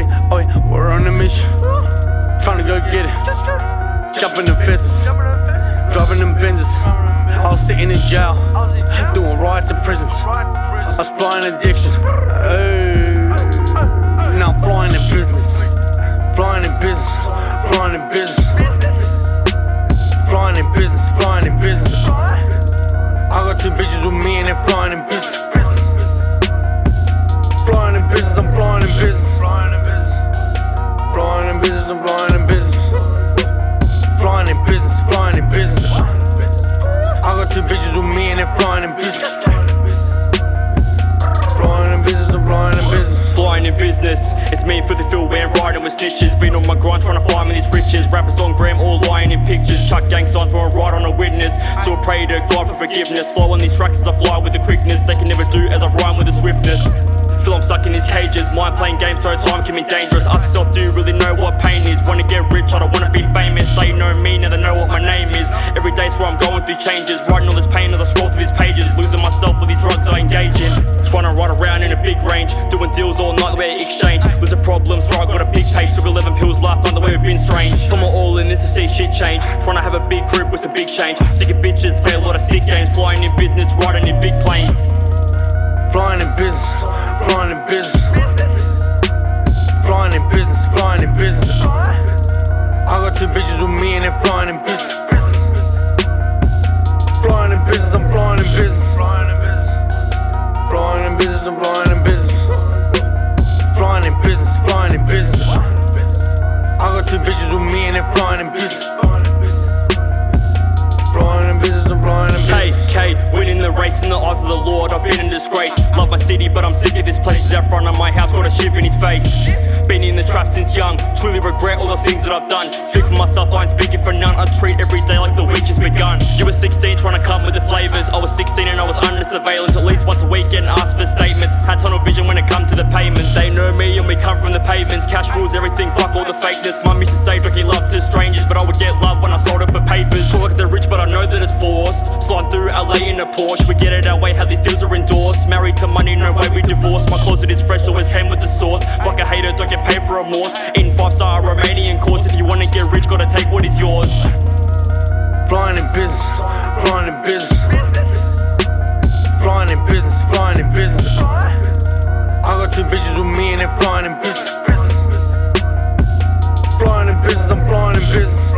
Oi, oi, we're on a mission. Tryna go get it. Jumping the fences. Driving them Benzes. I was sitting in jail. Doing riots in prisons. I was flying addiction. Hey. Now I'm flying in business. Flying in business. Flying in business. Flying in business. Flying in business. I got two bitches with me and they're flying in business. In business, I'm flying in business. Flying in business, flying in business. I got two bitches with me and they're flying in business. Flying in business, I'm flying in business. Flying in business, it's me for the field where I'm riding with snitches. Been on my grind trying to find me these riches. Rappers on gram, all lying in pictures. Chuck gang signs for a ride on a witness. So I pray to God for forgiveness. Flow on these tracks as I fly with the quickness. They can never do as I rhyme with the swiftness. Stuck in these cages. Mind playing games, so time can be dangerous. Ask yourself, do you really know what pain is? Wanna get rich, I don't wanna be famous. They know me, now they know what my name is. Every day's where I'm going through changes. Writing all this pain as I scroll through these pages. Losing myself with these drugs I engage in. Trying to ride around in a big range. Doing deals all night, way exchange. Was a problem, so I got a big page. Took 11 pills last night, the way we've been strange. Put my all in this to see shit change. Trying to have a big crib with some big change. Sick of bitches, play a lot of sick games. Flying in business, riding in big planes. Flying in business, flying in business. Flying in business, flying in business. I got two bitches with me and they're flying in business. Flying in business, I'm flying in business. Flying in business, I'm flying in business. Flying in business, flying in business. I got two bitches with me and they're flying in business. Flying in business, I'm flying in business. KK, winning the race disgrace. Love my city, but I'm sick of this place. Out front of my house, got a shiv in his face. Been in the trap since young. Truly regret all the things that I've done. Speak for myself, I ain't speaking for none. I treat every day like the week has begun. You were 16, trying to come with the flavors. I was 16 and I was under surveillance at least once a week, getting asked for statements. Had tunnel vision when it comes to the payments. They know me and we come from the pavements. Cash rules everything, fuck all the fakeness. Mum used to say, Ricky love to strangers, but I would get love when I LA in a Porsche, we get it our way, how these deals are endorsed. Married to money, no way we divorce. My closet is fresh, always came with the sauce. Fuck a hater, don't get paid for remorse. In five star Romanian courts, if you wanna get rich, gotta take what is yours. Flying in business, flying in business. Flying in business, flying in business. I got two bitches with me and they're flying in business. Flying in business, I'm flying in business.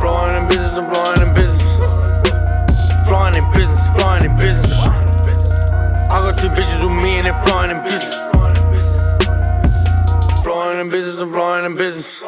Flying in business, I'm flying in business. Flying in business. Flying in business, I'm flying in business.